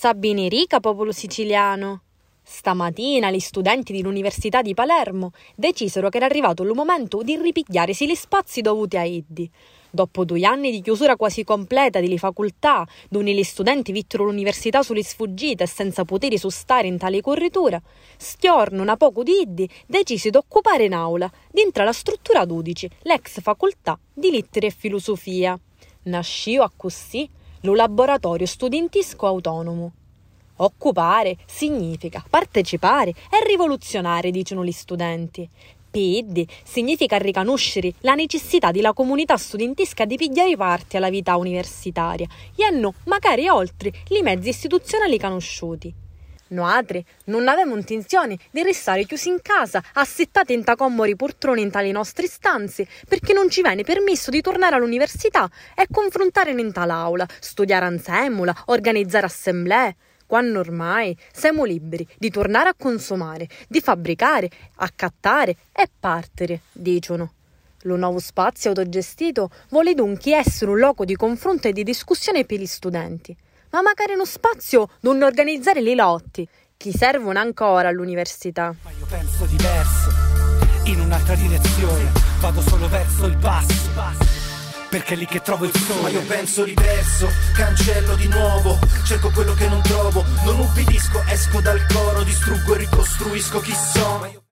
Sabini rica, popolo siciliano. Stamattina gli studenti dell'Università di Palermo decisero che era arrivato il momento di ripigliarsi gli spazi dovuti a Iddi. Dopo due anni di chiusura quasi completa delle facoltà, dove gli studenti vittero l'università sulle sfuggite e senza poteri sostare in tale corritura, stiorno una poco di Iddi decise di occupare in aula, dentro la struttura 12, l'ex facoltà di lettere e filosofia. Nascio a così lo laboratorio studentisco autonomo. Occupare significa partecipare e rivoluzionare, dicono gli studenti. PD significa riconoscere la necessità della comunità studentisca di pigliare parte alla vita universitaria e hanno, magari oltre, i mezzi istituzionali conosciuti. Noi non avevamo intenzione di restare chiusi in casa, assettati in tacomori poltrone in tali nostre stanze, perché non ci viene permesso di tornare all'università e confrontare in tale aula, studiare insieme, organizzare assemblee quando ormai siamo liberi di tornare a consumare, di fabbricare, accattare e partere, dicono. Lo nuovo spazio autogestito vuole dunque essere un luogo di confronto e di discussione per gli studenti, ma magari uno spazio dove organizzare le lotti, che servono ancora all'università. Ma io penso diverso, in un'altra direzione, vado solo verso il basso perché è lì che trovo il sole. Ma io penso diverso, cancello di nuovo, cerco quello che non trovo, non ubbidisco, esco dal coro, distruggo e ricostruisco chi sono.